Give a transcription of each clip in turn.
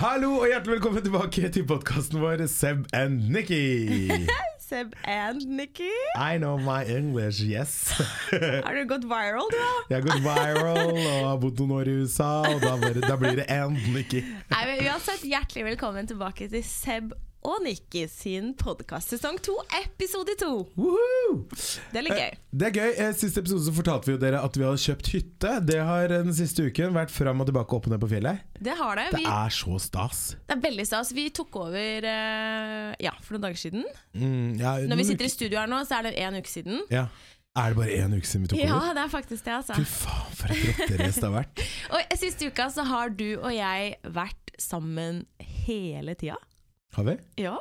Hallo og hjertelig velkommen tilbake til podkasten vår Seb and Nikki. Seb and Nikki. I know my English, yes. Har du gått viral, du da? Jeg har gått viral og har bodd noen år i USA, og da, bare, da blir det and Nikki. Nei, men Uansett, hjertelig velkommen tilbake til Seb og Nikki sin podkast sesong to, episode to. Det er litt gøy. Eh, Det er gøy. Eh, Siste episode så fortalte vi jo dere at vi hadde kjøpt hytte. Det har den siste uken vært fram og tilbake opp og ned på fjellet. Det har det. Det Vi, er så stas. det er veldig stas. Vi tok over eh, ja, for noen dager siden. Mm, ja, Når vi sitter i studio her nå, så er det en uke siden. ja. Er det bare én uke siden vi tok over? Ja, det er faktisk det, altså. Fy faen, for et rotterace det har vært. Og siste uka så har du og jeg vært sammen hele tida. Har vi? Ja.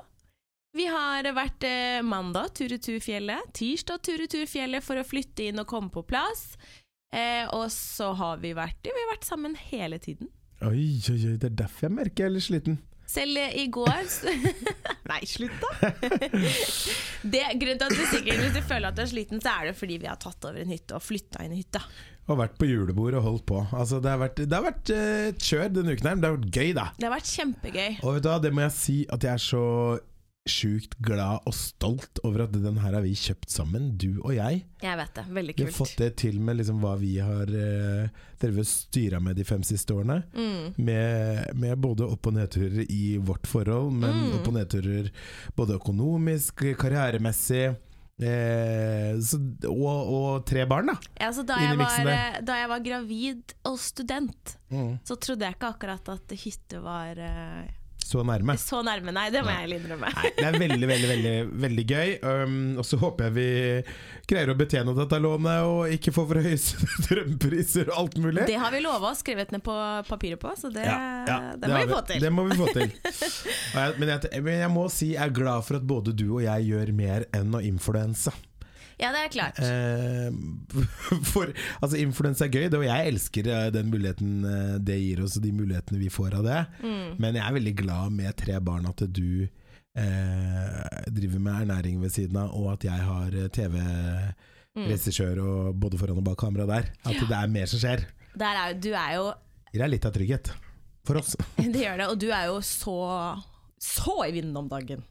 Vi har vært eh, mandag tur-retur-fjellet, tirsdag tur-retur-fjellet for å flytte inn og komme på plass. Eh, og så har vi vært Vi har vært sammen hele tiden. Oi, oi, oi, det er derfor jeg merker jeg er litt sliten. Selv eh, i går Nei, slutt, da! det, grunnen til at du sikkert Hvis du føler at du er sliten, så er det fordi vi har tatt over en hytte og flytta inn i hytta. Og vært på julebord og holdt på. Altså, det har vært, det har vært eh, et kjør denne uken her, men det har vært gøy, da. Det har vært kjempegøy. Og vet du hva, det må jeg si at jeg er så sjukt glad og stolt over at den her har vi kjøpt sammen, du og jeg. Jeg vet det. Veldig Vi har fått det til med liksom hva vi har eh, drevet styra med de fem siste årene. Mm. Med, med både opp- og nedturer i vårt forhold, men Mm. opp- og nedturer både økonomisk, karrieremessig. Eh, så, og, og tre barn, da. Altså, da, jeg var, eh, da jeg var gravid og student, så trodde jeg ikke akkurat at hytte var eh, Så nærme. så nærme. Nei, det må Nei. jeg innrømme. Nei, det er veldig, veldig veldig, veldig gøy. Um, og så håper jeg vi greier å betjene dette lånet og ikke få for høye drømmepriser og alt mulig. Det har vi lova og skrevet ned på papiret på, så det, Ja, ja, det må vi få til. Det må vi få til. Men, jeg, men jeg må si jeg er glad for at både du og jeg gjør mer enn å influense. Ja, det er klart. Eh, for altså, influensa er gøy, og jeg elsker eh, den muligheten eh, det gir oss, og de mulighetene vi får av det. Mm. Men jeg er veldig glad med tre barn at du eh, driver med ernæring ved siden av, og at jeg har eh, Mm. TV-regissør og både foran og bak kamera der. At det er mer som skjer. Der er, du er jo Gir deg litt av trygghet. For oss. Det gjør det, og du er jo så så i vinden om dagen.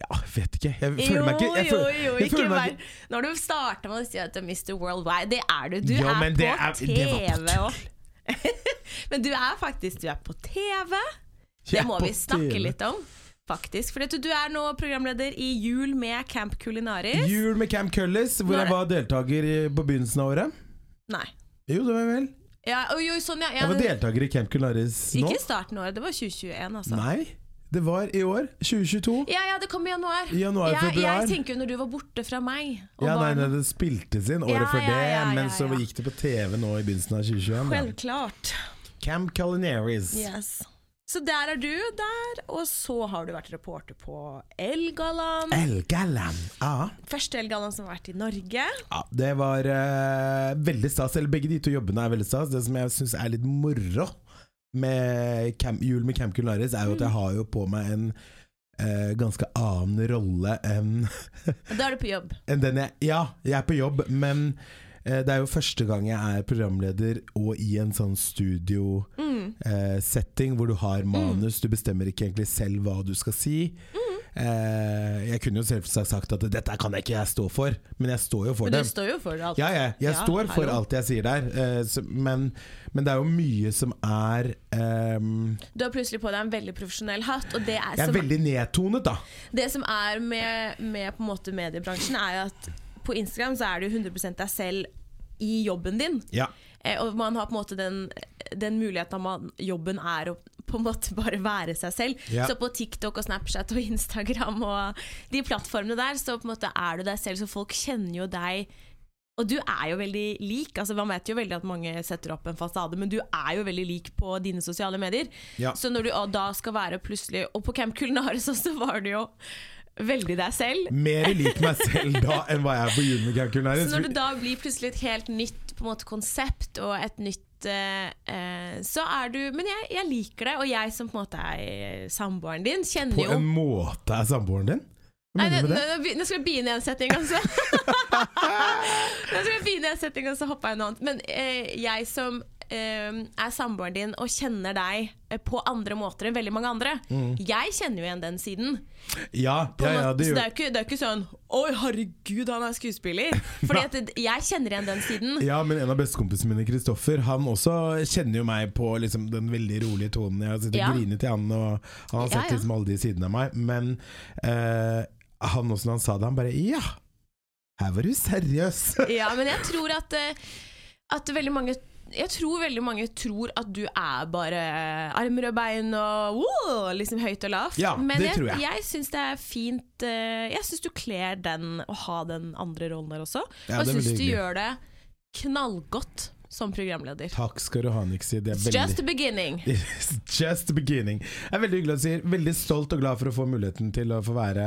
Ja, vet ikke. Jeg føler meg ikke jeg jo, jo, jo, ikke føler vær Når du starter med å si at du er Mr. Worldwide, det er du. Du Ja, er på er- TV òg. men du er faktisk Du er på TV. Det må vi snakke TV. litt om. Faktisk, for du er nå programleder i Jul med Camp Culinaris. Jul med Camp Cullis, hvor jeg var deltaker i, på begynnelsen av året. Nei. Jo, det var jeg vel. Ja, jo, sånn, ja, jeg, Jeg var deltaker i Camp Culinaris nå. Ikke i starten av året, det var 2021, altså. Nei, det var i år. 2022. Ja, ja, det kom i januar. I januar, jeg, jeg tenker jo når du var borte fra meg Ja, nei, nei, det spiltes inn året Ja, før det, ja, ja, men så ja. gikk det på TV nå i begynnelsen av 2021. da. Selvklart. Camp Culinaris. Yes. Så der er du der, og så har du vært reporter på Elgaland. Elgaland. Ja. Første Elgaland som har vært i Norge. ja, det var uh, veldig stas. Eller begge de to jobbene er veldig stas. Det som jeg syns er litt moro med camp, jul med Camp Culinaris, er jo at jeg har jo på meg en eh, ganske annen rolle enn Da er du på jobb. jeg Ja, jeg er på jobb, men eh, det er jo første gang jeg er programleder og i en sånn studio-setting hvor du har manus. Du bestemmer ikke egentlig selv hva du skal si. Eh, jeg kunne jo selvsagt sagt at 'dette kan jeg ikke jeg stå for', men jeg står jo for Men det. du står jo for alt. Ja, ja, jeg Ja, står for alt jeg sier der, eh, så, men, men det er jo mye som er ehm, Du har plutselig på deg en veldig profesjonell hatt, og det er, Jeg er som, veldig nedtonet, da. det som er med, med på en måte mediebransjen, er jo at på Instagram så er du 100 deg selv i jobben din. Ja. Eh, og man har på en måte den, den muligheten at man, jobben er å på en måte bare være seg selv. Yeah. Så på TikTok og Snapchat og Instagram og de plattformene der, så på en måte er du deg selv, så folk kjenner jo deg. Og du er jo veldig lik. Altså Man vet jo veldig at mange setter opp en fasade, men du er jo veldig lik på dine sosiale medier. Yeah. Så når du da skal være plutselig Og på Camp Culinaris også var du jo veldig deg selv. Mer lik meg selv da enn hva jeg er på med Camp Culinaris. Så når det da blir plutselig et helt nytt på en måte, konsept og et nytt eh, eh, Så er du Men jeg, jeg liker det, og jeg som på en måte er samboeren din, kjenner På jo en måte er samboeren din? Hva mener du med det? nå- skal jeg begynne en setting, altså. nå skal jeg begynne en setting, og så hopper jeg noe annet. Men eh, jeg som eh, er samboeren din og kjenner deg eh, på andre måter enn veldig mange andre. Jeg kjenner jo igjen den siden. Ja, Mm. ja, ja, det så det er, jo ikke, det er ikke sånn Oi, herregud, han er skuespiller. Fordi at jeg kjenner igjen den siden. Ja, men en av bestekompisene mine, Kristoffer, han også kjenner jo meg på liksom den veldig rolige tonen. Jeg har sittet Ja. og grinet til han, og han har sett liksom alle de sidene av meg. Men eh, han også, når han sa det, han bare Ja, her var du seriøs! Ja, men jeg tror at, eh, at veldig mange jeg tror veldig mange tror at du er bare armer og bein og wow, liksom høyt og lavt. Ja, Men jeg, jeg. jeg syns det er fint eh, Jeg syns du kler den å ha den andre rollen der også. Ja, og jeg syns du gjør det knallgodt som programleder. Takk skal du ha, Nixie. Det er It's veldig just the beginning. It's just the beginning. Jeg er veldig hyggelig du sier. Veldig stolt og glad for å få muligheten til å få være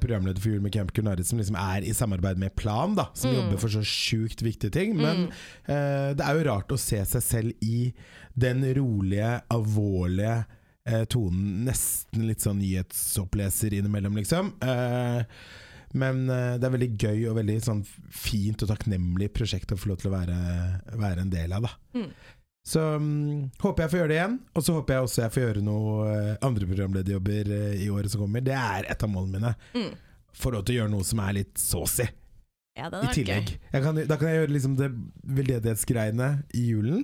programleder for Jul med Camp Kulinaris, som liksom er i samarbeid med Plan, da, som Mm. jobber for så sjukt viktige ting. Men eh, det er jo rart å se seg selv i den rolige, alvorlige eh, tonen. Nesten litt sånn nyhetsoppleser innimellom, liksom. Eh, men eh, det er veldig gøy og veldig sånn fint og takknemlig prosjekt å få lov til å være, være en del av. da Mm. Så um, håper jeg får gjøre det igjen. Og så håper jeg også jeg får gjøre noe uh, andre programlederjobber uh, i året som kommer. Det er et av målene mine. Mm. Få lov til å gjøre noe som er litt saucy Ja, i tillegg. Kan, da kan jeg gjøre liksom det veldedighetsgreiene i julen,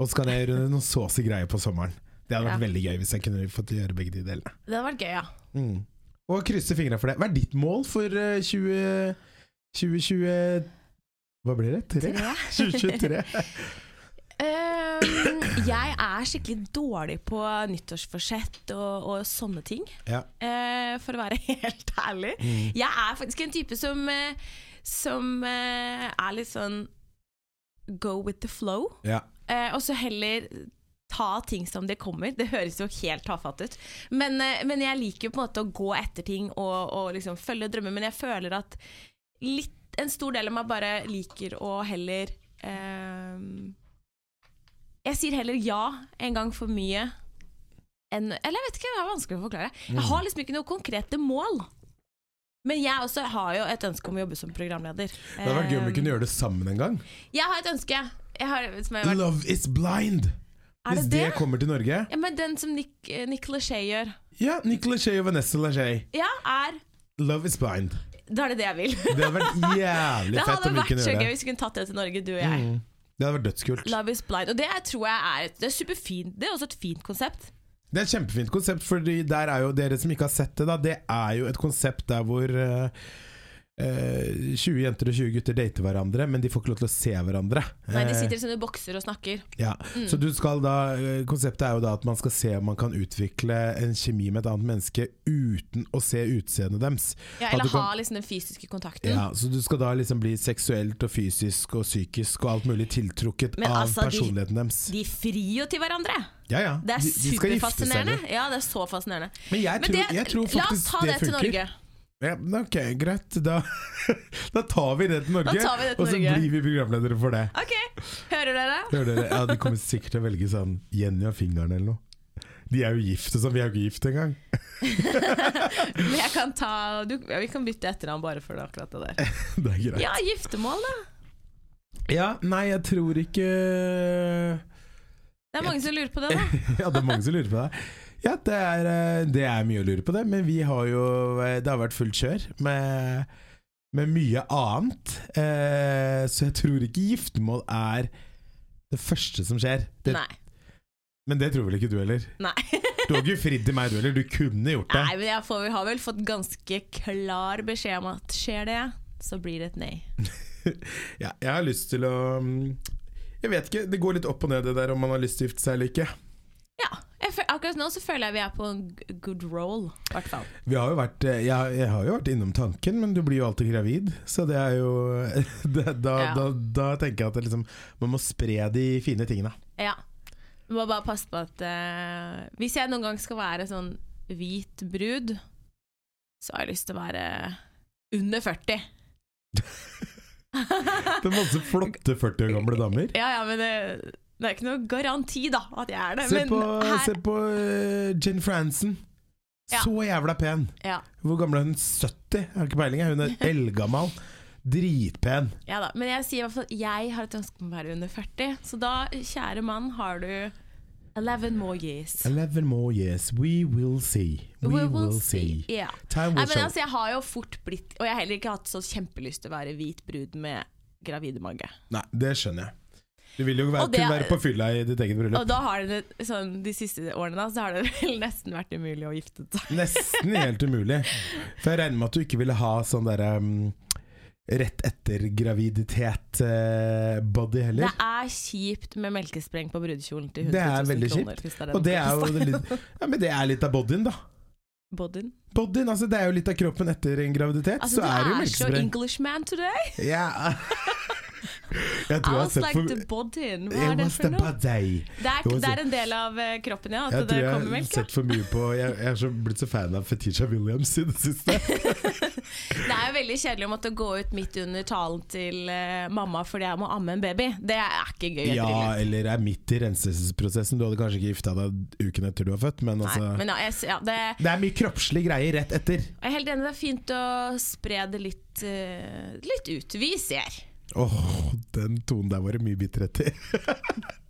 og så kan jeg gjøre noen saucy greier på sommeren. Det hadde vært Ja. veldig gøy hvis jeg kunne fått gjøre begge de delene. Det hadde vært gøy, ja. Mm. Og krysse fingra for det. Hva er ditt mål for uh, 20, 2020 Hva blir det? 3? 2023? Ehm, jeg er skikkelig dårlig på nyttårsforsett og, og sånne ting, Ja. Uh, for å være helt ærlig. Mm. Jeg er faktisk en type som, eh, som uh, er litt sånn go with the flow, ja. Uh, og så heller ta ting som det kommer. Det høres jo helt tafatt ut, men, eh, men jeg liker jo på en måte å gå etter ting og, og liksom følge drømmer, men jeg føler at litt, en stor del av meg bare liker å heller ehm, Jeg sier heller ja en gang for mye enn Eller jeg vet ikke, det er vanskelig å forklare. Jeg Mm. har liksom ikke noe konkrete mål. Men jeg også har jo et ønske om å jobbe som programleder. Det hadde vært gøy om vi kunne gjøre det sammen en gang. Jeg har et ønske. Har, har vært, Love is blind! Hvis det det det? kommer til Norge Ja, men den som Nick, eh, Nick Lachey gjør. Ja, Nick Lachey og Vanessa Lachey. Ja, er Love is blind. Da er det det jeg vil. Det hadde vært jævlig fett om vi kunne så gjøre gøy det. hvis vi kunne tatt det til Norge, du og jeg. Mm. Det hadde vært dødskult. Love is blind. Og det tror jeg er, det er superfint. Det er også et fint konsept. Det er et kjempefint konsept, er jo dere som ikke har sett det, da. Det er jo et konsept der hvor eh, eh, 20 jenter og 20 gutter dater hverandre, men de får ikke lov til å se hverandre. Nei, de Eh, sitter i sine bokser og snakker. Ja, Mm. så du skal da eh, Konseptet er jo da at man skal se om man kan utvikle en kjemi med et annet menneske uten å se utseendet deres. Ja, eller kan- ha liksom den fysiske kontakten. Ja, så du skal da liksom bli seksuelt og fysisk og psykisk og alt mulig tiltrukket Men av altså, de- personligheten deres. De frir jo til hverandre! Ja, ja. Det er de, de superfascinerende. Ja, det er så fascinerende. Men jeg Men det, jeg tror la oss ta det det, til. Norge. Ja, ok, greit. Da, da tar vi det til Norge, Da tar vi det til og så Norge. blir vi programledere for det. Ok, hører dere? Hører dere? Ja, De kommer sikkert til å velge sånn Jenny og fingeren eller noe. De er jo gift og sånn, vi er jo ikke gift engang. Men jeg kan ta du, ja, Vi kan bytte etternavn bare for akkurat det der. Det er greit. Ja, giftermål, da. Ja, nei, jeg tror ikke Det er mange som lurer på det, da. Ja, det er mange som lurer på det. Ja, det er, eh, det er mye å lure på det, men vi har jo eh, Det har vært fullt kjør med, med mye annet. Eh, så jeg tror ikke giftermål er det første som skjer. Det, Nei. men det tror vel ikke du heller? Nei. Du har ikke fridd til meg, du heller. Du kunne gjort det. Nei, men jeg får, har vel fått ganske klar beskjed om at skjer det, så blir det et nei. Ja, jeg har lyst til å mm, Jeg vet ikke, det går litt opp og ned det der om man har lyst til å gifte seg eller ikke. Ja, jeg, føl- akkurat nå så føler jeg vi er på en good roll, i hvert fall. Vi har vært, eh, jeg, jeg har jo vært innom tanken, men du blir jo alltid gravid. Så det er jo det, da, Ja. da, da tenker jeg at liksom, man må spre de fine tingene. Ja. Må bare passe på at uh, Hvis jeg noen gang skal være sånn hvit brud, så har jeg lyst til å være under 40. Det er masse flotte 40 år gamle damer. Ja, ja, men det, det er ikke noe garanti, da, at jeg er det. Se men på, her, se på uh, Jen Franzen Ja. Så jævla pen. ja. Hvor gammel er hun? 70? Jeg har ikke peiling. Hun er eldgammel. Dritpen. Ja da, Men jeg sier i hvert fall jeg har et ønske om å være under 40. Så da, kjære mann, har du 11 more years. Eleven more years, we will see. We, will, see. Ja. Time Nei, will men show. altså, jeg har jo fort blitt Og jeg har heller ikke hatt så kjempelyst til å være hvit brud med gravide mage. Nei, det skjønner jeg. Du vil jo være, det- kunne være på fylla i ditt eget bryllup. Og da har det sånn, de siste årene da, så har det vel nesten vært umulig å gifte seg. Nesten helt umulig. For jeg regner med at du ikke ville ha sånn derre um, rett etter graviditet-body heller. Det er kjipt med melkespreng på brudekjolen til 100 Det er 000 veldig kroner. kjipt. det er Og det er jo litt, ja, men det er litt av bodyen, da. bodyen. Bodyen, altså Det er jo litt av kroppen etter en graviditet. Altså, så du er det jo er så melkespreng. Englishman today. Ja. Jeg tror sett like for the bodyen. Hva er det for noe? body. Det er, det er en del av eh, kroppen, ja. At Jeg det tror jeg har sett for mye på Jeg, jeg er så, blitt så fan av Fetisha Williams i det siste. Det er jo veldig kjedelig å måtte gå ut midt under talen til uh, mamma fordi jeg må amme en baby. Det er ikke gøy. Ja, eller er midt i renselsesprosessen. Du hadde kanskje ikke gifta deg uken etter du var født, men Nei, altså men ja, jeg, ja, det, Det er mye kroppslige greier rett etter. jeg er helt enig, det er fint å spre det litt, uh, litt ut. Vi ser. Åh, den tonen der var det mye bitterhet i.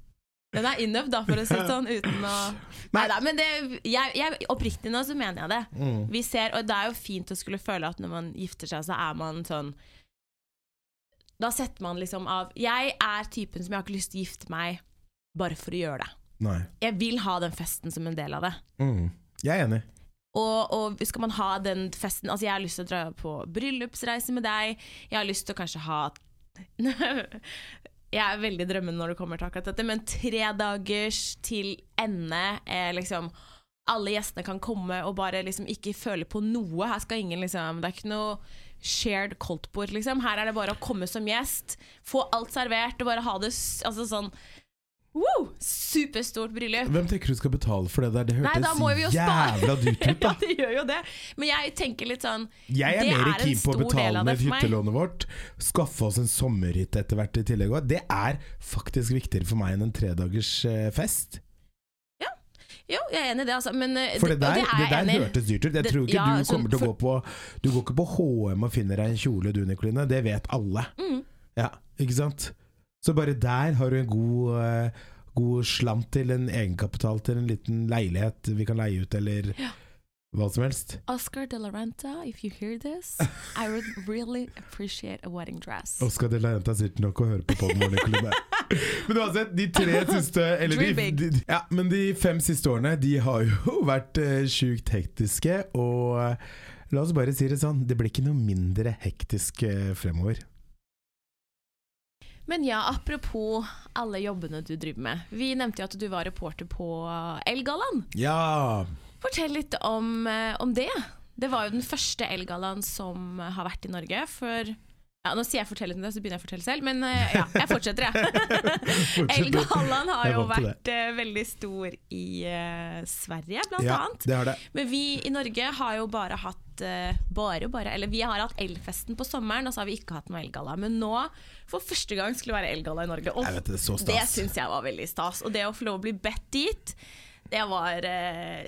Den er innøvd, da, for å si det sånn, uten å. Nei da, men det, jeg, jeg, oppriktig nå så mener jeg det. Mm. Vi ser, og det er jo fint å skulle føle at når man gifter seg, så er man sånn Da setter man liksom av Jeg er typen som jeg har ikke lyst til å gifte meg bare for å gjøre det. Nei. Jeg vil ha den festen som en del av det. Mm. Jeg er enig. Og, og skal man ha den festen Altså, jeg har lyst til å dra på bryllupsreise med deg. Jeg har lyst til å kanskje ha Jeg er veldig drømmende når det kommer til akkurat dette, men tre dagers til ende er liksom alle gjestene kan komme og bare liksom ikke føle på noe. Her skal ingen liksom Det er ikke noe shared koldtbord, liksom. Her er det bare å komme som gjest, få alt servert og bare ha det altså sånn Wow! Superstort bryllup. Hvem tenker du skal betale for det der? Det hørtes jævla dyrt ut, da. Ja, det gjør jo det. Men jeg tenker litt sånn Jeg er mer er en keen på å betale ned hyttelånet vårt. Skaffe oss en sommerhytte etter hvert i tillegg. Det er faktisk viktigere for meg enn en tredagers fest. fest. Jo, jeg er enig i det, altså. Men eh, For det der, det, det der enig hørtes dyrt ut. Jeg tror ikke ja, du sånn kommer til å for- gå på Du går ikke på HM og finner deg en kjole du, Nikoline. Det vet alle. Mm. Ja, ikke sant? Så bare der har du en god, eh, god slant til en egenkapital til en liten leilighet vi kan leie ut, eller Ja. hva som helst. Oscar de la Renta, if you hear this, I would really appreciate a wedding dress. Oscar de la Renta sitter nok og hører på Nikoline. Men uansett, de tre siste Eller de, de, ja, men de fem siste årene De har jo vært uh, sjukt hektiske, og uh, la oss bare si det sånn, det blir ikke noe mindre hektisk uh, fremover. Men ja, apropos alle jobbene du driver med. Vi nevnte jo at du var reporter på Elgallaen. Ja! Fortell litt om, eh, om det. Det var jo den første Elgallaen som har vært i Norge. For ja, Nå sier jeg 'fortell litt om det', så begynner jeg å fortelle selv. Men eh, ja, jeg fortsetter, jeg. Elgallaen har Jeg er jo vært eh, veldig stor i uh, Sverige, blant ja, annet. det har det. Men vi i Norge har jo bare hatt uh, bare, bare, eller Vi har hatt Elfesten på sommeren, og så har vi ikke hatt noe Elgalla. Men nå, for første gang, skulle det være Elgalla i Norge. Og det, det syns jeg var veldig stas. Og det å få lov å bli bedt dit, det var eh,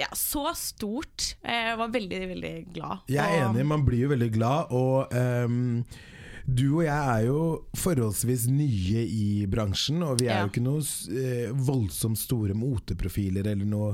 ja, så stort. Jeg var veldig, veldig glad. Jeg er enig, man blir jo veldig glad, og um, du og jeg er jo forholdsvis nye i bransjen, og vi er Ja. jo ikke noe eh, voldsomt store moteprofiler eller noe,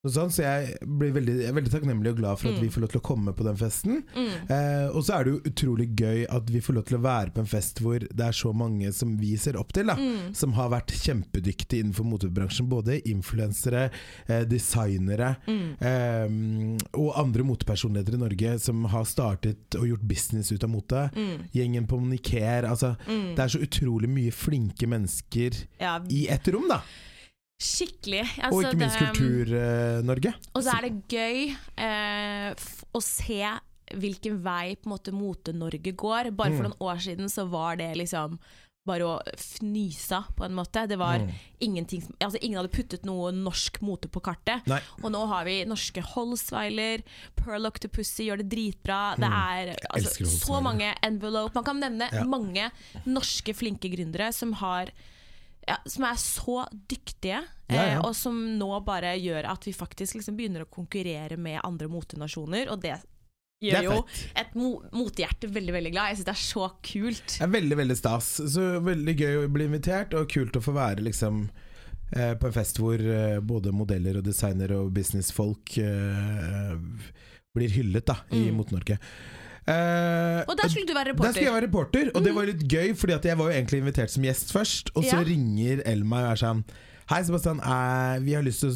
noe sånt, så jeg blir veldig, jeg er veldig takknemlig og glad for at Mm. vi får lov til å komme på den festen. Mm. Eh, og så er det jo utrolig gøy at vi får lov til å være på en fest hvor det er så mange som vi ser opp til, da. Mm. Som har vært kjempedyktige innenfor motebransjen. Både influensere, eh, designere. Ehm, og andre motepersonligheter i Norge som har startet og gjort business ut av mote. Mm. Gjengen på Niker. Altså, Mm. det er så utrolig mye flinke mennesker Ja, i ett rom, da! Skikkelig. Og Altså, ikke minst Kultur-Norge. Og så er det gøy eh, å se hvilken vei på en måte Mote-Norge går. Bare for Mm. noen år siden så var det liksom bare å fnyse, på en måte. Det var Mm. ingenting altså Ingen hadde puttet noe norsk mote på kartet. Nei. Og nå har vi norske Holsweiler, Pearl Octopussy gjør det dritbra. Det er altså, så mange Envelope Man kan nevne Ja. mange norske flinke gründere som har ja, som er så dyktige, Ja, ja. Eh, og som nå bare gjør at vi faktisk liksom begynner å konkurrere med andre motenasjoner, og det Det gjør det jo et mo motehjerte veldig veldig glad. Jeg syns det er så kult. Det er veldig, veldig stas. Så veldig gøy å bli invitert, og kult å få være liksom eh, på en fest hvor eh, både modeller og designere og businessfolk eh, blir hyllet da, i Mm. Mot-Norge. Eh, Og der skulle du være reporter? der skulle jeg være reporter, og det var litt gøy, Fordi at jeg var jo egentlig invitert som gjest først. Og så Ja. ringer Elma og er sånn Hei, Sebastian, eh, vi har lyst til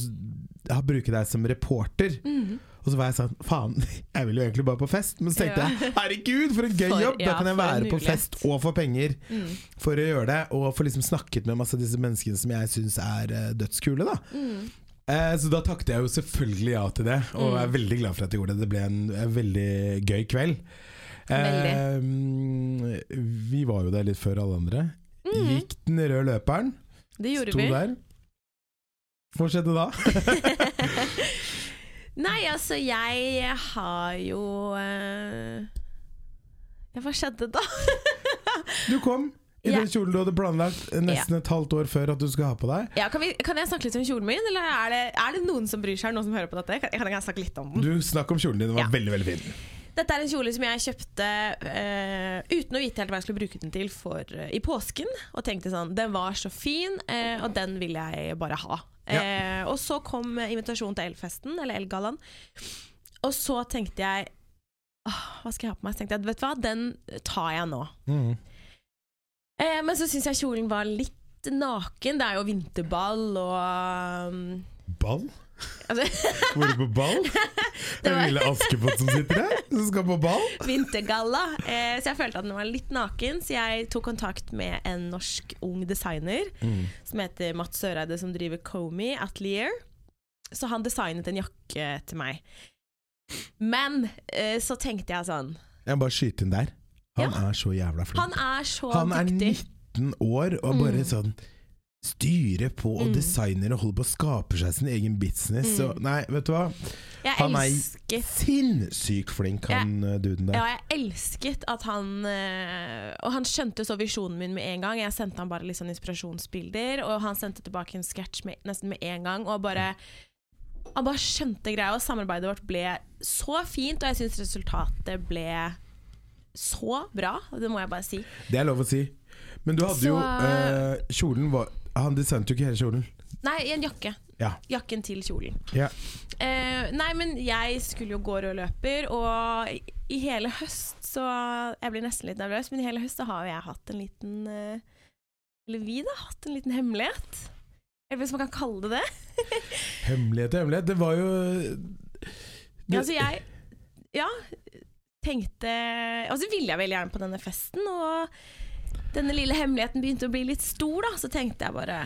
å bruke deg som reporter. Mm. Og så var jeg sånn Faen, jeg vil jo egentlig bare på fest. Men så tenkte Ja. jeg herregud, for en gøy For- jobb! Da ja, kan jeg være på fest og få penger Mm. for å gjøre det. Og få liksom snakket med masse av disse menneskene som jeg syns er eh, dødskule. da Mm. Eh, Så da takket jeg jo selvfølgelig ja til det, og Mm. er veldig glad for at jeg gjorde det. Det ble en, en veldig gøy kveld. Eh, vi var jo der litt før alle andre. Mm. Gikk den røde løperen, Det gjorde vi. der. Hva skjedde da? Nei, altså, jeg har jo eh, Ja, hva skjedde da? Du kom i yeah. den kjolen du hadde planlagt nesten et halvt år før at du skulle ha på deg. Ja, kan, vi, kan jeg snakke litt om kjolen min, eller er det, er det noen som bryr seg? Noen som hører på dette? Kan, kan jeg snakke litt om den? Du Snakk om kjolen din, den var Ja. veldig veldig fin. Dette er en kjole som jeg kjøpte uh, uten å vite helt hva jeg skulle bruke den til for, uh, i påsken. Og tenkte sånn, den var så fin, uh, og den vil jeg bare ha. Ja. Og så kom invitasjonen til Elfesten, eller Elgallaen. Og så tenkte jeg åh, Hva skal jeg ha på meg? Så tenkte jeg, vet du hva, den tar jeg nå. Mm. Eh, men så syns jeg kjolen var litt naken. Det er jo vinterball og um, Ball? altså, Var du på ball? Det var- lille Askepott som sitter her, som skal på ball? vintergalla. Eh, så jeg følte at den var litt naken, så jeg tok kontakt med en norsk ung designer Mm. som heter Mats Søreide, som driver Comey Atelier. Så han designet en jakke til meg. Men eh, så tenkte jeg sånn Jeg må bare skyte inn der. Han er så jævla flink. Han er så Han er dyktig. 19 år og bare Mm. sånn styrer på og Mm. designer og holder på å skape seg sin egen business. Mm. Så nei, vet du hva? Jeg Han er sinnssykt flink, han jeg, duden der. Ja, jeg elsket at han eh, Og han skjønte så visjonen min med en gang. Jeg sendte han bare litt sånn inspirasjonsbilder, og han sendte tilbake en sketsj nesten med en gang. Og bare Han bare skjønte greia, og samarbeidet vårt ble så fint, og jeg syns resultatet ble så bra. Det må jeg bare si. Det er lov å si. Men du hadde Så- jo eh, Kjolen var Han designet jo ikke hele kjolen. Nei, en jakke. Ja. Jakken til kjolen. Ja. Eh, nei, men jeg skulle jo gå rød løper, og i, i hele høst så Jeg blir nesten litt nervøs, men i hele høst så har jo jeg hatt en liten eh, Eller vi, da, hatt en liten hemmelighet. Eller hvis man kan kalle det det. Hemmelighet og hemmelighet. Det var jo Ja, altså, jeg Ja, tenkte Og så ville jeg veldig gjerne på denne festen, og denne lille hemmeligheten begynte å bli litt stor, da. Så tenkte jeg bare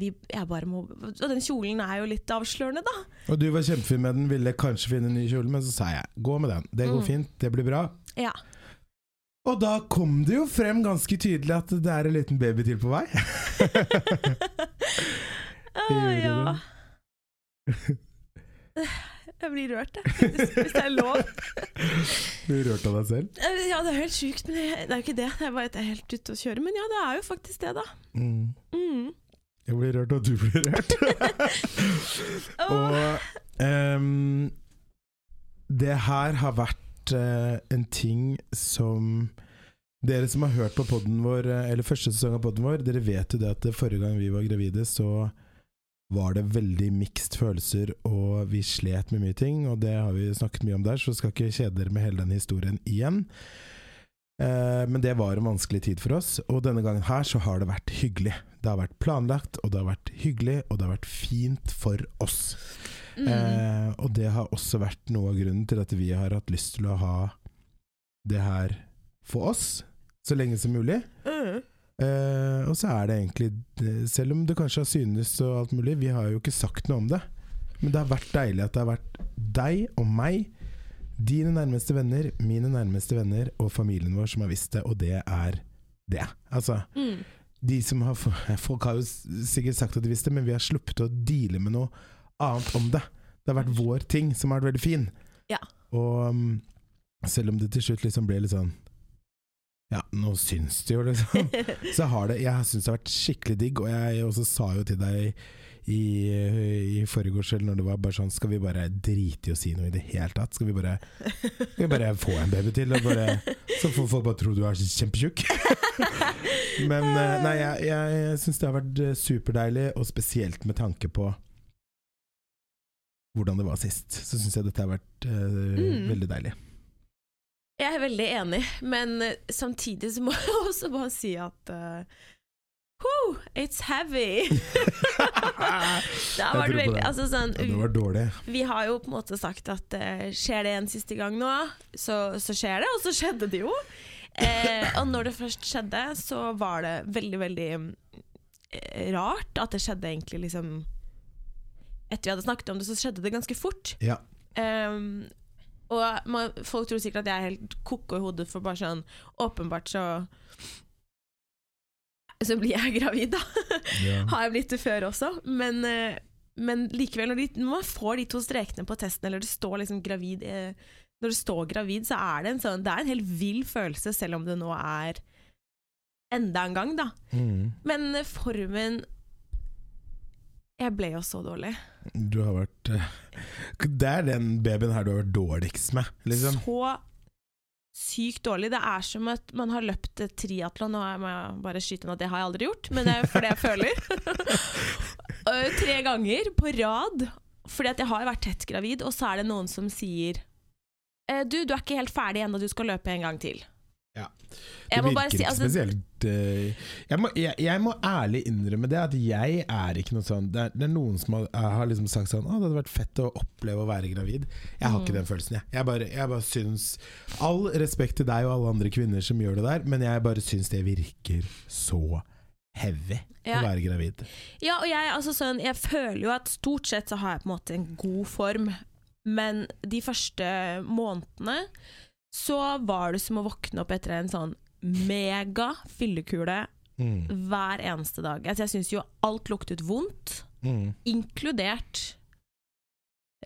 vi, jeg bare må, Og den kjolen er jo litt avslørende, da. Og du var kjempefin med den, ville kanskje finne en ny kjole, men så sa jeg gå med den. Det går Mm. fint, det blir bra. Ja. Og da kom det jo frem ganske tydelig at det er en liten baby til på vei. Å, ja. Jeg blir rørt, jeg. Hvis, hvis det er lov. Du rørt av deg selv. Ja, det er helt sjukt, men det, det er jo ikke det. Jeg bare er helt ute å kjøre. Men ja, det er jo faktisk det, da. Mm. Mm. Jeg blir rørt, og du blir rørt. Og um, det her har vært uh, en ting som Dere som har hørt på podden vår, eh, eller første sesong av podden vår, dere vet jo det at forrige gang vi var gravide, så var det veldig mixed følelser, og vi slet med mye ting, og det har vi snakket mye om der, så skal ikke kjede dere med hele den historien igjen. Eh, men det var en vanskelig tid for oss, og denne gangen her så har det vært hyggelig. Det har vært planlagt, og det har vært hyggelig, og det har vært fint for oss. Mm. Eh, og det har også vært noe av grunnen til at vi har hatt lyst til å ha det her for oss så lenge som mulig. Mm. Eh, og så er det egentlig Selv om det kanskje har synes og alt mulig, vi har jo ikke sagt noe om det. Men det har vært deilig at det har vært deg og meg, dine nærmeste venner, mine nærmeste venner og familien vår som har visst det, og det er det. Altså, Mm. de som har Folk har jo sikkert sagt at de visste, men vi har sluppet å deale med noe annet om det. Det har vært vår ting som har vært veldig fin. Ja. Og um, selv om det til slutt liksom ble litt sånn Ja, nå syns det jo, liksom. Så har det Jeg syns det har vært skikkelig digg, og jeg også sa jo til deg i, i forgårs eller når det var bare sånn Skal vi bare drite i å si noe i det hele tatt? Skal vi bare, skal vi bare få en baby til? Bare, så får folk bare tro du er kjempetjukk. Men eh, nei, jeg, jeg, syns det har vært superdeilig, og spesielt med tanke på hvordan det var sist. Så syns jeg dette har vært uh, Mm. veldig deilig. Jeg er veldig enig, men eh, samtidig så må jeg også bare si at uh, Whew, it's heavy! det har vært veldig altså sånn, Ja, det var dårlig. Vi har jo på en måte sagt at uh, skjer det en siste gang nå, så, så skjer det, og så skjedde det jo. Uh, og når det først skjedde, så var det veldig, veldig eh, rart at det skjedde egentlig liksom Etter vi hadde snakket om det, så skjedde det ganske fort. Ja. Um, og man, folk tror sikkert at jeg er helt koko i hodet, for bare sånn Åpenbart så Så blir jeg gravid, da. Yeah. Har jeg blitt det før også, men, eh, men likevel, når, de, når man får de to strekene på testen, eller det står liksom gravid eh, Når det står gravid, så er det en sånn Det er en helt vill følelse, selv om det nå er enda en gang, da. Mm. Men eh, formen Jeg ble jo så dårlig. Du har vært eh, Det er den babyen her du har vært dårligst med, liksom. Så sykt dårlig. Det er som at man har løpt triatlon. Må jeg bare skyte inn at det har jeg aldri gjort, men det er for det jeg føler. Øh, Tre ganger på rad. Fordi at jeg har vært tett gravid, og så er det noen som sier eh, Du, du er ikke helt ferdig ennå, du skal løpe en gang til. Ja. Det jeg virker si ikke altså, spesielt eh, jeg, må, jeg, jeg må ærlig innrømme det, at jeg er ikke noe sånn Det er, det er noen som har, har liksom sagt sånn Å, det hadde vært fett å oppleve å være gravid. Jeg har Mm. ikke den følelsen, jeg. Jeg bare, jeg bare syns All respekt til deg og alle andre kvinner som gjør det der, men jeg bare syns det virker så heavy Ja. å være gravid. Ja, og jeg, altså sånn, jeg føler jo at stort sett så har jeg på en måte en god form, men de første månedene så var det som å våkne opp etter en sånn mega fyllekule Mm. hver eneste dag. Altså, jeg syns jo alt luktet vondt, Mm. inkludert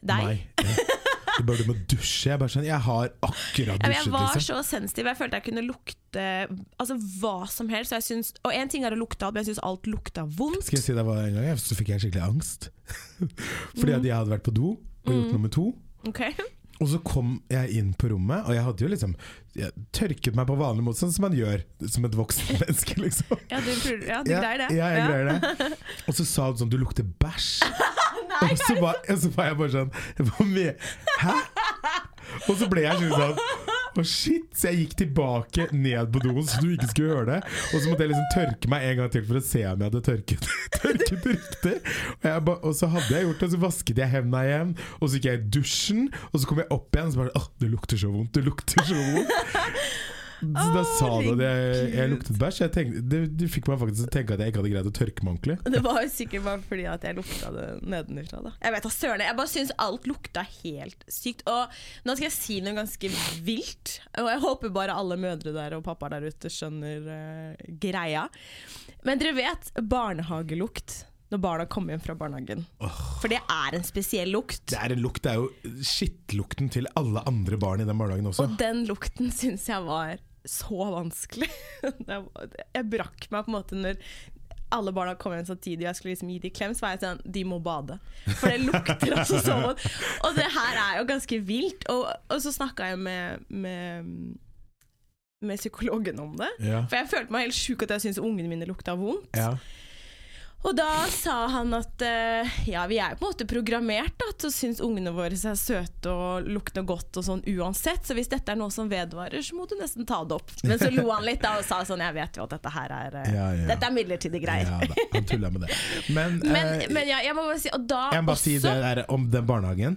deg. Nei. Ja. Du bare du må dusje. Jeg bare sånn Jeg har akkurat Ja, men jeg var liksom. så sensitiv. Jeg følte jeg kunne lukte altså, hva som helst. Syns, og en ting er å lukte alt, men jeg syns alt lukta vondt. Skal jeg si deg hva en gang? Så fikk jeg skikkelig angst. Fordi at jeg hadde vært på do og gjort Mm. nummer to. Ok? Og så kom jeg inn på rommet, og jeg hadde jo liksom jeg tørket meg på vanlig måte, sånn som man gjør som et voksen menneske, liksom. Ja, du, ja, du greier det. Ja, jeg greier det. Og så sa hun sånn 'du lukter bæsj'. og, så var, og så var jeg bare sånn Hæ? Og så ble jeg sånn å shit, Så jeg gikk tilbake ned på doen så du ikke skulle høre det. Og så måtte jeg liksom tørke meg en gang til for å se om jeg hadde tørket, tørket riktig. Og, ba, og så hadde jeg gjort det, så vasket jeg hendene igjen. Og så gikk jeg i dusjen, og så kom jeg opp igjen og så bare Å, det lukter så vondt. Det lukter så vondt. Da sa du at jeg, jeg luktet bæsj. Jeg tenkte, det, du fikk meg faktisk til å tenke at jeg ikke hadde greid å tørke meg ordentlig. Det var jo sikkert bare fordi at jeg lukta det nedenfra. Da. Jeg vet da søren. Jeg bare syns alt lukta helt sykt. Og nå skal jeg si noe ganske vilt, og jeg håper bare alle mødre der og pappaer der ute skjønner uh, greia. Men dere vet barnehagelukt når barna kommer hjem fra barnehagen. For det er en spesiell lukt. Det er en lukt, det er jo skittlukten til alle andre barn i den barnehagen også. Og den lukten syns jeg var så vanskelig. Jeg brakk meg på en måte når alle barna kom hjem samtidig og jeg skulle liksom gi dem klem, så var jeg sånn De må bade. For det lukter altså så vondt. Og det her er jo ganske vilt. Og, og så snakka jeg med, med, med psykologen om det. Ja. For jeg følte meg helt sjuk at jeg syntes ungene mine lukta vondt. Ja. Og da sa han at uh, ja, vi er på en måte programmert da, til å synes ungene våre er søte og lukter godt og sånn uansett, så hvis dette er noe som vedvarer, så må du nesten ta det opp. Men så lo han litt da og sa sånn, jeg vet jo at dette her er uh, Ja, ja. Dette er midlertidige greier. Ja da, han tulla med det. Men, Men, eh, men ja, jeg må bare si Og da jeg må bare også si det der om den barnehagen.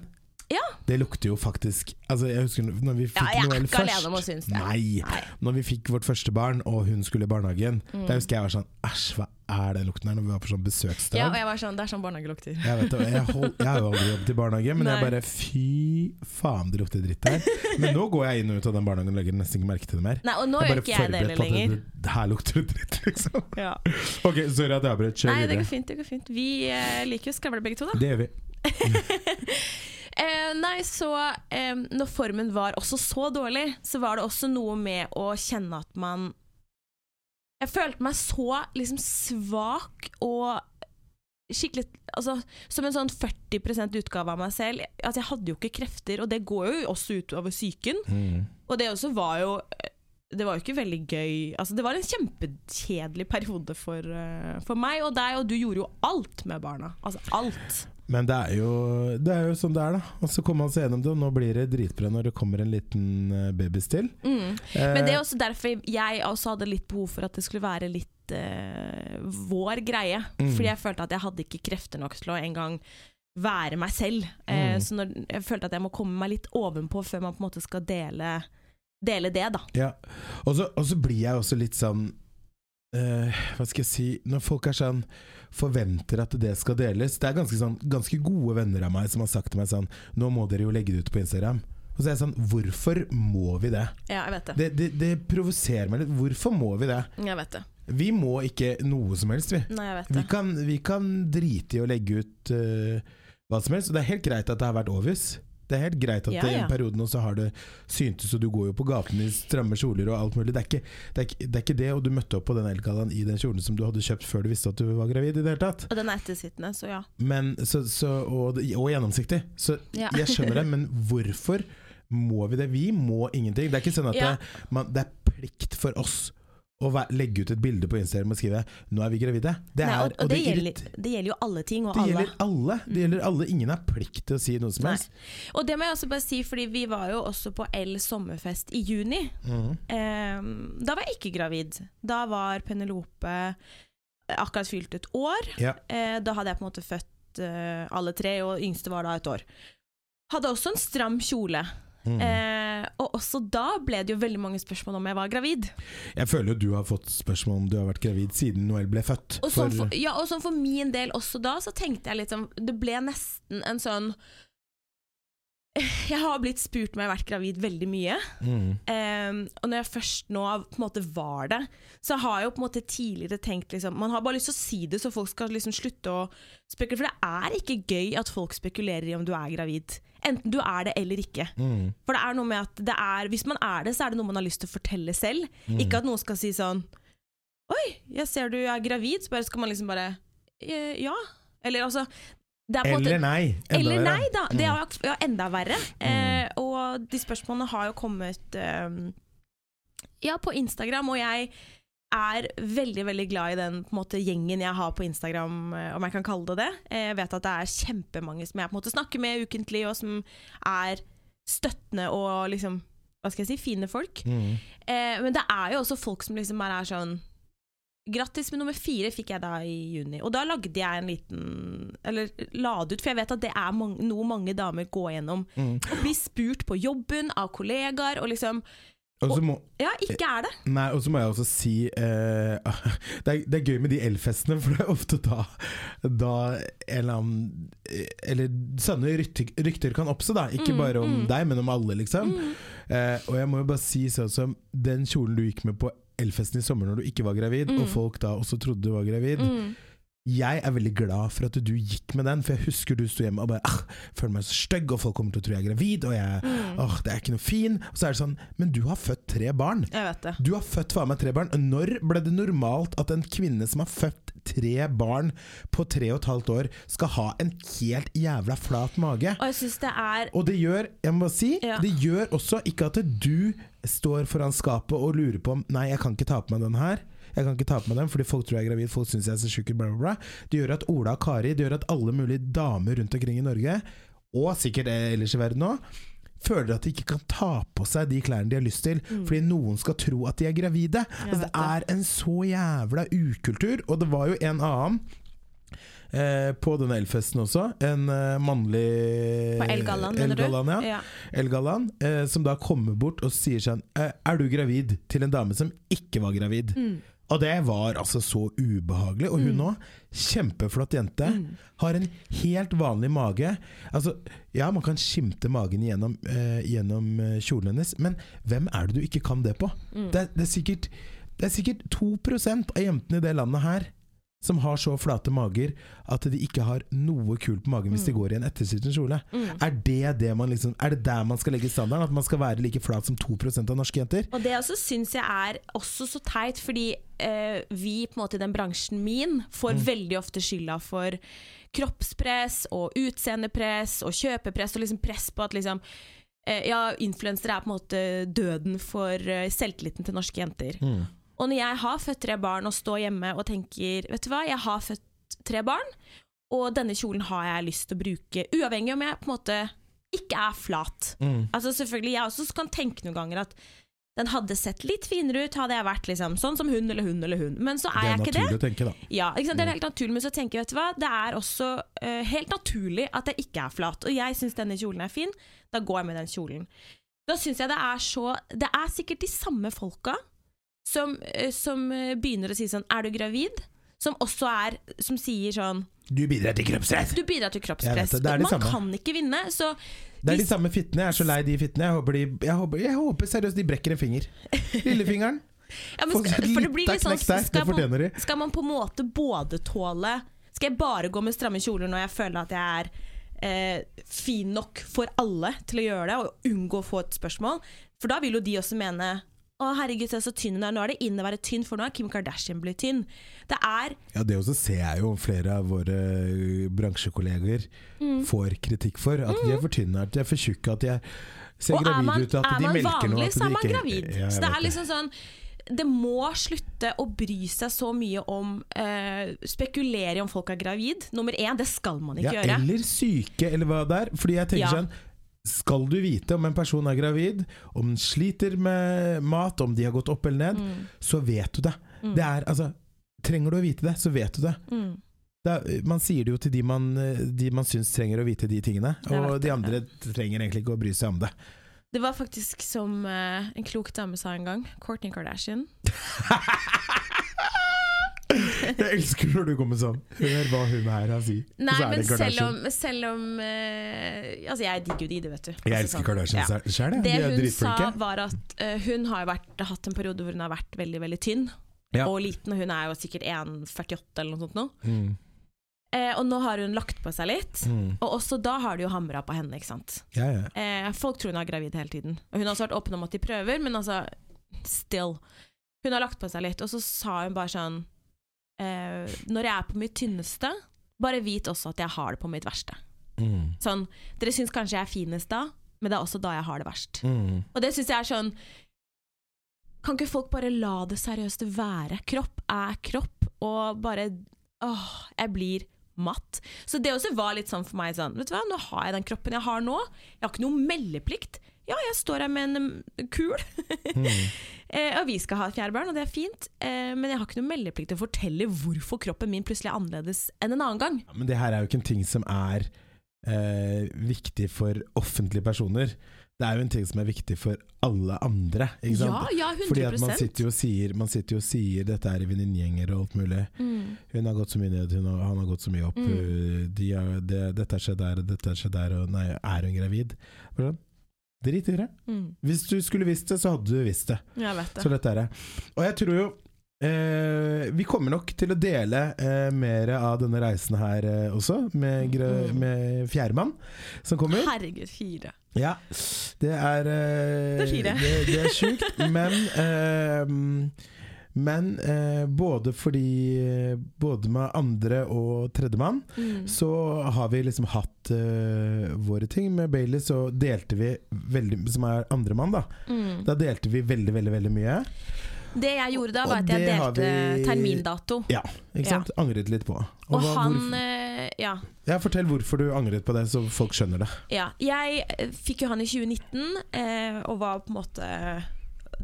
Ja. Det lukter jo faktisk Altså Jeg husker når vi fikk Ja, jeg Noel først alene om å synes det. Nei. Nei. Når vi fikk vårt første barn, og hun skulle i barnehagen, Mm. da husker jeg var sånn Æsj, hva er den lukten her? Når vi var på sånn besøksdag. Ja, og jeg var sånn, Det er sånn barnehage lukter. Jeg, vet, det, jeg, hold, jeg har jo aldri jobbet i barnehage, men jeg bare Fy faen, det lukter dritt her. Men nå går jeg inn og ut av den barnehagen og legger nesten ikke merke til det mer. Nei, og nå jeg gjør ikke jeg det at lenger. det- Her lukter det dritt, liksom. Ja. Ok, sorry at jeg avbrøt. Kjør Nei, det går fint. det går fint Vi uh, liker jo å skravle begge to, da. Det gjør vi. Eh, nei, så eh, Når formen var også så dårlig, så var det også noe med å kjenne at man Jeg følte meg så liksom svak og skikkelig altså, Som en sånn 40% utgave av meg selv. Altså, jeg hadde jo ikke krefter, og det går jo også utover psyken. Mm. Og det også var jo Det var jo ikke veldig gøy. Altså, det var en kjempekjedelig periode for, uh, for meg og deg, og du gjorde jo alt med barna. Altså alt. Men det er, jo, det er jo sånn det er, da. Og så kommer man seg gjennom det, og nå blir det dritbra når det kommer en liten eh, babys til. Mm. Eh, Men det er også derfor jeg også hadde litt behov for at det skulle være litt eh, vår greie. Mm. Fordi jeg følte at jeg hadde ikke krefter nok til å engang være meg selv. Eh, Mm. Så når, jeg følte at jeg må komme meg litt ovenpå før man på en måte skal dele, dele det, da. Ja. Og så blir jeg også litt sånn eh, Hva skal jeg si Når folk er sånn forventer at det skal deles Det er ganske, sånn, ganske gode venner av meg som har sagt til meg sånn Nå må dere jo legge det ut på Instagram. Og så er jeg sånn Hvorfor må vi det? Ja, jeg vet det. Det, det, det provoserer meg litt. Hvorfor må vi det? Jeg vet det. Vi må ikke noe som helst, vi. Nei, jeg vet Vi kan, vi kan drite i å legge ut uh, hva som helst. Og det er helt greit at det har vært obvious. Det er helt greit at Ja, ja. i en periode nå så har det syntes, og du går jo på gaten i stramme kjoler og alt mulig. Det er ikke det, er, ikke- det, er ikke det og du møtte opp på den elgallaen i den kjolen som du hadde kjøpt før du visste at du var gravid i det hele tatt. Og den er ettersittende, så ja. Men, så, så, og, og gjennomsiktig. Så Ja. jeg skjønner det, men hvorfor må vi det? Vi må ingenting. Det er ikke sånn at det, man, det er plikt for oss å legge ut et bilde på Instagram og skrive 'nå er vi gravide'. Det, Nei, og, og, og det, gjelder, det gjelder jo alle ting, og det alle. gjelder alle. Det gjelder alle. Ingen har plikt til å si noe som Nei. helst. Og det må jeg også bare si, fordi vi var jo også på L sommerfest i juni. Mm. Um, da var jeg ikke gravid. Da var Penelope akkurat fylt et år. Ja. Uh, da hadde jeg på en måte født uh, alle tre, og yngste var da et år. Hadde også en stram kjole. Mhm. Eh, og også da ble det jo veldig mange spørsmål om jeg var gravid. Jeg føler jo du har fått spørsmål om du har vært gravid siden Noel ble født. Og sånn For- for, ja, og sånn for min del også da, så tenkte jeg litt sånn Det ble nesten en sånn Jeg har blitt spurt om jeg har vært gravid veldig mye. Mm. Um, og når jeg først nå på en måte var det, så har jeg jo på en måte tidligere tenkt liksom Man har bare lyst til å si det, så folk skal liksom slutte å spekulere. For det er ikke gøy at folk spekulerer i om du er gravid. Enten du er det eller ikke. Mm. For det er noe med at det er Hvis man er det, så er det noe man har lyst til å fortelle selv. Mm. Ikke at noen skal si sånn Oi, jeg ser du er gravid. Så bare skal man liksom bare «Eh, Ja. Eller altså er måte- Eller nei. Enda eller verre. nei, da. Det Mm. er ja, enda verre. Eh, og de spørsmålene har jo kommet eh, ja, på Instagram, og jeg er veldig veldig glad i den på måte, gjengen jeg har på Instagram, eh, om jeg kan kalle det det. Eh, Jeg vet at det er kjempemange som jeg på måte snakker med ukentlig, og som er støttende og liksom hva skal jeg si, fine folk. Mm. Eh, men det er jo også folk som liksom er sånn Grattis med nummer fire fikk jeg da i juni. Og da lagde jeg en liten Eller la det ut, for jeg vet at det er mange, noe mange damer går gjennom. Mm. Blir bli spurt på jobben av kollegaer, og liksom Og må Ja, ikke er det. Nei, og så må jeg også si eh, det, er, det er gøy med de elfestene, for det er ofte da, da eller annen Eller sanne rykter, rykter kan oppstå, da. Ikke Mm, bare om mm. deg, men om alle, liksom. Mm. Eh, og jeg må jo bare si sånn som den kjolen du gikk med på elfesten i sommer når du ikke var gravid, Mm. og folk da også trodde du var gravid. Mm. Jeg er veldig glad for at du gikk med den, for jeg husker du sto hjemme og bare ah, føler meg så stygg, og folk kommer til å tro jeg er gravid, og jeg Mm. oh, det er ikke noe fin. Og så er det sånn, men du har født tre barn. Jeg vet det. Du har født faen meg tre barn. Når ble det normalt at en kvinne som har født tre barn på tre og et halvt år, skal ha en helt jævla flat mage? Og jeg synes det er Og det gjør, jeg må bare si, Ja. det gjør også ikke at du står foran skapet og lurer på om Nei, jeg kan ikke ta på meg den her. Jeg kan ikke ta på meg dem fordi folk tror jeg er gravid, folk syns jeg er så bla. Det gjør at Ola og Kari, det gjør at alle mulige damer rundt omkring i Norge, og sikkert ellers i verden òg, føler at de ikke kan ta på seg de klærne de har lyst til, Mm. fordi noen skal tro at de er gravide. Altså, det er en så jævla ukultur. Og det var jo en annen eh, på denne elfesten også. En eh, mannlig På Elgallaen, mener du? Elgallaen, ja. Ja. Elgallaen, eh, som da kommer bort og sier sånn eh, Er du gravid? til en dame som ikke var gravid. Mm. Og det var altså så ubehagelig. Og hun Mm. kjempeflott jente, Mm. har en helt vanlig mage. Altså, ja, man kan skimte magen gjennom, eh, gjennom eh, kjolen hennes, men hvem er det du ikke kan det på? Mm. Det, er- det, er sikkert, det er sikkert 2% av jentene i det landet her som har så flate mager at de ikke har noe kult på magen hvis de Mm. går i en ettersittende kjole. Mm. Er det, det man liksom, er det der man skal legge standarden? At man skal være like flat som 2% av norske jenter? Og det også syns jeg er også så teit, fordi eh, vi på en måte i den bransjen min får Mm. veldig ofte skylda for kroppspress og utseendepress og kjøpepress og liksom press på at liksom eh, Ja, influensere er på en måte døden for eh, selvtilliten til norske jenter. Mm. Og når jeg har født tre barn og står hjemme og tenker Vet du hva, jeg har født tre barn, og denne kjolen har jeg lyst til å bruke, uavhengig om jeg på en måte ikke er flat. Mm. Altså selvfølgelig, Jeg også kan tenke noen ganger at den hadde sett litt finere ut hadde jeg vært liksom, sånn som hun eller hun eller hun. Men så er er jeg ikke det. naturlig å tenke, da. Ja, ikke? Det er helt naturlig, Men så tenker jeg, vet du hva, det er også uh, helt naturlig at jeg ikke er flat. Og jeg syns denne kjolen er fin, da går jeg med den kjolen. Da syns jeg det er så Det er sikkert de samme folka som, eh, som eh, begynner å si sånn Er du gravid? Som også er Som sier sånn Du bidrar til kroppspress! Du bidrar til kroppspress. det, det Man samme. kan ikke vinne. Så Det er de samme fittene. Jeg er så lei de fittene. Jeg håper, de, jeg håper, jeg håper seriøst de brekker en finger. Lillefingeren. ja, men skal, for det blir litt sånn skal man, skal man på en måte både tåle Skal jeg bare gå med stramme kjoler når jeg føler at jeg er eh, fin nok for alle til å gjøre det, og unngå å få et spørsmål? For da vil jo de også mene å herregud, se så tynn hun er. Nå er det inn å være tynn, for nå er Kim Kardashian blitt tynn. Det er Ja, det også ser jeg jo flere av våre bransjekolleger Mm. får kritikk for. At de er for tynne, at de er for tjukke, at de er, ser Og gravide man, ut, at de melker noe. Er man vanlig, så er man gravid. Ja, så det er liksom sånn det må slutte å bry seg så mye om eh, Spekulere i om folk er gravid. Nummer én, det skal man ikke ja, gjøre. Eller syke, eller hva det er. Fordi jeg tenker Ja. sånn Skal du vite om en person er gravid, om den sliter med mat, om de har gått opp eller ned, Mm, så vet du det. mm, Det er altså Trenger du å vite det, så vet du det. mm. det er, man sier det jo til de man, de man syns trenger å vite de tingene, og de andre trenger egentlig ikke å bry seg om det. Det var faktisk som uh, en klok dame sa en gang. Kourtney Kardashian. Jeg elsker når du kommer sånn. Hør hva hun her har å si. Nei, men selv om, selv om uh, Altså, jeg digger jo de, det vet du. Jeg Altså, elsker sånn, Kardashian ja. sjøl, jeg. Det De hun sa, var at uh, hun har vært, hatt en periode hvor hun har vært veldig veldig tynn Ja. og liten. Og hun er jo sikkert 1,48 eller noe sånt nå. Mm. Eh, og nå har hun lagt på seg litt. Mm. Og også da har de jo hamra på henne, ikke sant. Ja, ja. Eh, folk tror hun er gravid hele tiden. Og hun har også vært åpen om at de prøver, men altså still. Hun har lagt på seg litt, og så sa hun bare sånn eh, Når jeg er på mitt tynneste, bare vit også at jeg har det på mitt verste. Mm. Sånn, Dere syns kanskje jeg er finest da, men det er også da jeg har det verst. Mm. Og det syns jeg er sånn Kan ikke folk bare la det seriøst være? Kropp er kropp, og bare Åh, jeg blir matt. Så det også var litt sånn for meg sånn Vet du hva, nå har jeg den kroppen jeg har nå. Jeg har ikke noe meldeplikt. Ja, jeg står her med en kul, Mm. eh, og vi skal ha et fjerde barn, og det er fint. Eh, men jeg har ikke noe meldeplikt til å fortelle hvorfor kroppen min plutselig er annerledes enn en annen gang. Ja, Men det her er jo ikke en ting som er eh, viktig for offentlige personer. Det er jo en ting som er viktig for alle andre. Ikke sant? Ja, ja, 100 Fordi at man sitter jo og sier, man sitter jo og sier dette er i venninnegjenger og alt mulig. mm. Hun har gått så mye ned, har, han har gått så mye opp. Mm. uh, De har, de, dette har skjedd der, dette har skjedd der, og nei, er hun gravid? Sånn, Drit i det. Mm. Hvis du skulle visst det, så hadde du visst det. Jeg vet det. Så dette er det. Og jeg tror jo eh, Vi kommer nok til å dele eh, mer av denne reisen her eh, også, med, Mm. med Fjerdemann som kommer. Herregud, fire. Ja, det er eh, Det er fire. Det, det er sjukt, men eh, Men eh, både fordi Både med andre og tredjemann Mm. så har vi liksom hatt eh, våre ting. Med Bailey så delte vi veldig Som er andremann, da. Mm. Da delte vi veldig, veldig veldig mye. Det jeg gjorde da, var at jeg delte vi- termindato. Ja, ikke Ja. sant? Angret litt på. Og og han hvorfor- eh, Ja. ja, Fortell hvorfor du angret på det, så folk skjønner det. ja. Jeg eh, fikk jo han i 2019, eh, og var på en måte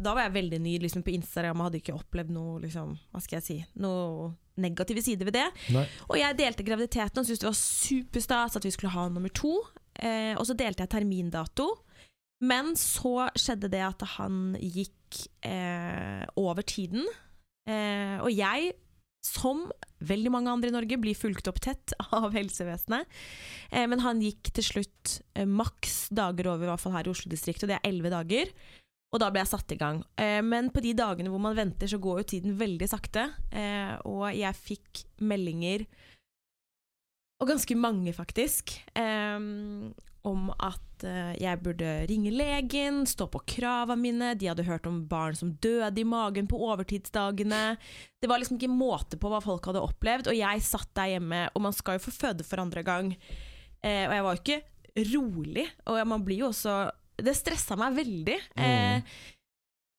Da var jeg veldig ny liksom, på Instagram og hadde ikke opplevd noe liksom, Hva skal jeg si Noe negative sider ved det. Nei. Og jeg delte graviditeten og syntes det var superstas at vi skulle ha nummer to. Eh, og så delte jeg termindato. Men så skjedde det at han gikk eh, over tiden. Eh, og jeg, som veldig mange andre i Norge, blir fulgt opp tett av helsevesenet. Eh, men han gikk til slutt eh, maks dager over, i hvert fall her i Oslo-distriktet, og det er elleve dager. Og da ble jeg satt i gang. Eh, men på de dagene hvor man venter, så går jo tiden veldig sakte. Eh, og jeg fikk meldinger, og ganske mange faktisk, eh, om at eh, jeg burde ringe legen, stå på krava mine. De hadde hørt om barn som døde i magen på overtidsdagene. Det var liksom ikke måte på hva folk hadde opplevd. Og jeg satt der hjemme, og man skal jo få føde for andre gang. Eh, og jeg var jo ikke rolig, og man blir jo også Det stressa meg veldig. Eh,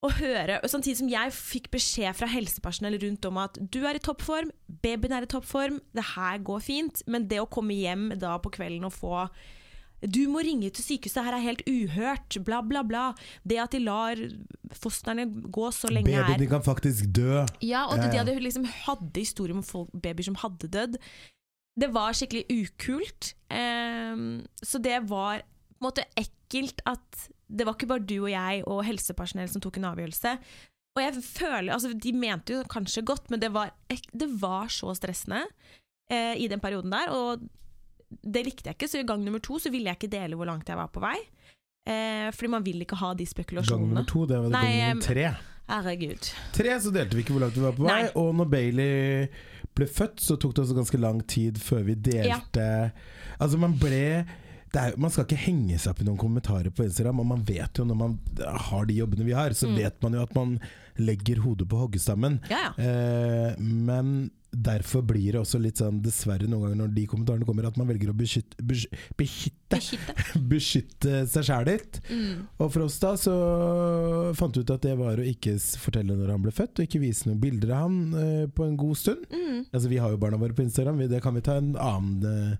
å høre, Samtidig som jeg fikk beskjed fra helsepersonell rundt om at du er i toppform, babyen er i toppform, det her går fint. Men det å komme hjem da på kvelden og få du må ringe til sykehuset, her er helt uhørt, bla, bla, bla. Det at de lar fostrene gå så lenge Babyen er din kan faktisk dø. Ja, og Ja, de ja. hadde liksom hadde historier om folk, babyer som hadde dødd. Det var skikkelig ukult. Um, så det var på en måte ekkelt at det var ikke bare du og jeg og helsepersonell som tok en avgjørelse. Og jeg føler, altså De mente jo kanskje godt, men det var, det var så stressende eh, i den perioden der. Og det likte jeg ikke, så i gang nummer to så ville jeg ikke dele hvor langt jeg var på vei. Eh, fordi man vil ikke ha de spekulasjonene. Gang nummer to, det var Nei, gang nummer tre. Herregud. Tre så delte vi ikke hvor langt vi var på vei, Nei. og når Bailey ble født, så tok det også ganske lang tid før vi delte Altså, man ble det er, Man skal ikke henge seg opp i noen kommentarer på Instagram, og man vet jo når man har de jobbene vi har, så Mm. vet man jo at man legger hodet på hoggestammen. Ja, ja. Eh, men derfor blir det også litt sånn, dessverre noen ganger når de kommentarene kommer, at man velger å beskytte, beskytte, Beskytte. beskytte seg sjæl litt. Mm. Og for oss da så fant vi ut at det var å ikke fortelle når han ble født, og ikke vise noen bilder av han eh, på en god stund. Mm. Altså Vi har jo barna våre på Instagram, vi- det kan vi ta en annen, eh,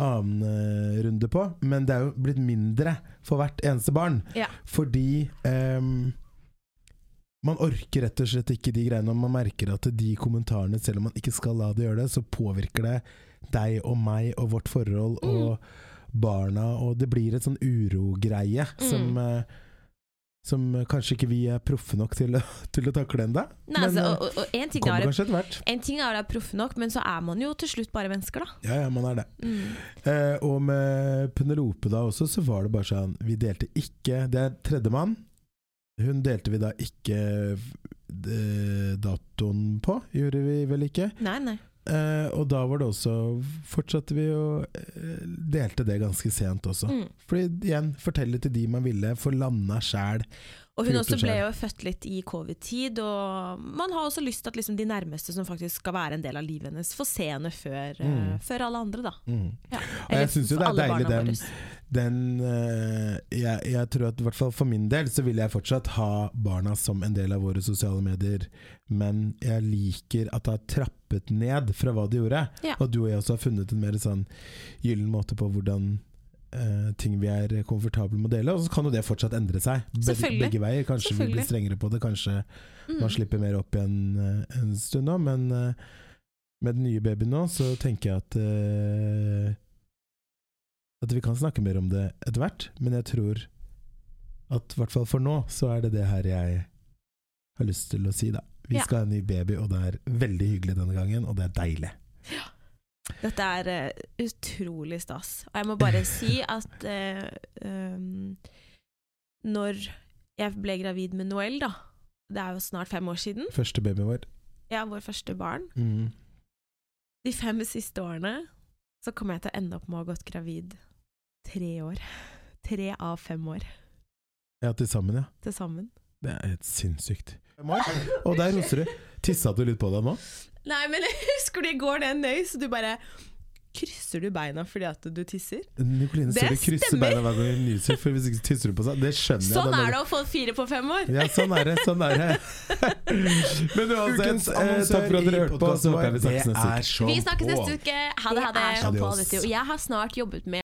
annen eh, runde på. Men det er jo blitt mindre for hvert eneste barn. Ja. Fordi um, man orker rett og slett ikke de greiene. Og man merker at de kommentarene, selv om man ikke skal la det gjøre det, så påvirker det deg og meg og vårt forhold Mm. og barna. Og det blir et sånn urogreie Mm. som eh, som kanskje ikke vi er proffe nok til til å takle ennå. Altså, eh, og, og, og en, ting kommer er, kanskje etter hvert. en ting er å være proffe nok, men så er man jo til slutt bare mennesker, da. Ja, ja, man er det. Mm. Eh, og med Penelope da også, så var det bare sånn Vi delte ikke Det er tredjemann. Hun delte vi da ikke eh, datoen på, gjorde vi vel ikke. Nei, nei. Eh, og da var det også Fortsatte vi å eh, Delte det ganske sent også. Mm. Fordi igjen, fortelle til de man ville, få landa sjæl. Og hun også ble jo født litt i covid-tid, og man har også lyst til at liksom de nærmeste som faktisk skal være en del av livet hennes, får se henne før, mm. uh, før alle andre, da. Mm. Ja. Og jeg syns jo det er deilig den. Den uh, jeg, jeg tror at i hvert fall for min del så vil jeg fortsatt ha barna som en del av våre sosiale medier, men jeg liker at det har trappet ned fra hva det gjorde. Ja. Og du og jeg også har funnet en mer sånn gyllen måte på hvordan eh, ting vi er komfortable med å dele. Og så kan jo det fortsatt endre seg. Be begge veier. Kanskje vi blir strengere på det, kanskje Mm. man slipper mer opp igjen uh, en stund nå, men uh, med den nye babyen nå, så tenker jeg at At vi kan snakke mer om det etter hvert, men jeg tror at i hvert fall for nå, så er det det her jeg har lyst til å si, da. Vi Ja. skal ha en ny baby, og det er veldig hyggelig denne gangen, og det er deilig. Dette er uh, utrolig stas. Og jeg må bare si at uh, um, når jeg ble gravid med Noel, da Det er jo snart fem år siden. Første babyen vår. Ja, vår første barn. Mm. De fem siste årene så kommer jeg til å ende opp med å ha gått gravid tre år. Tre av fem år Ja, til sammen, ja. til sammen. Det er helt sinnssykt. Og der hoster du. Tissa du litt på deg nå? Nei, men jeg husker du i går det nøy, så du bare Krysser du beina fordi at du tisser? Nicoline, Det du krysser beina hver gang hun nyser, for hvis ikke tisser du på seg. Det skjønner jeg. Sånn er det å få fire på fem år! Ja, sånn er det. Sånn er det. Men uansett, Ukens eh, takk for at dere hørte på. Så håper jeg vi snakkes neste uke. Vi snakkes neste uke. Ha det, ha det. Jeg har snart jobbet med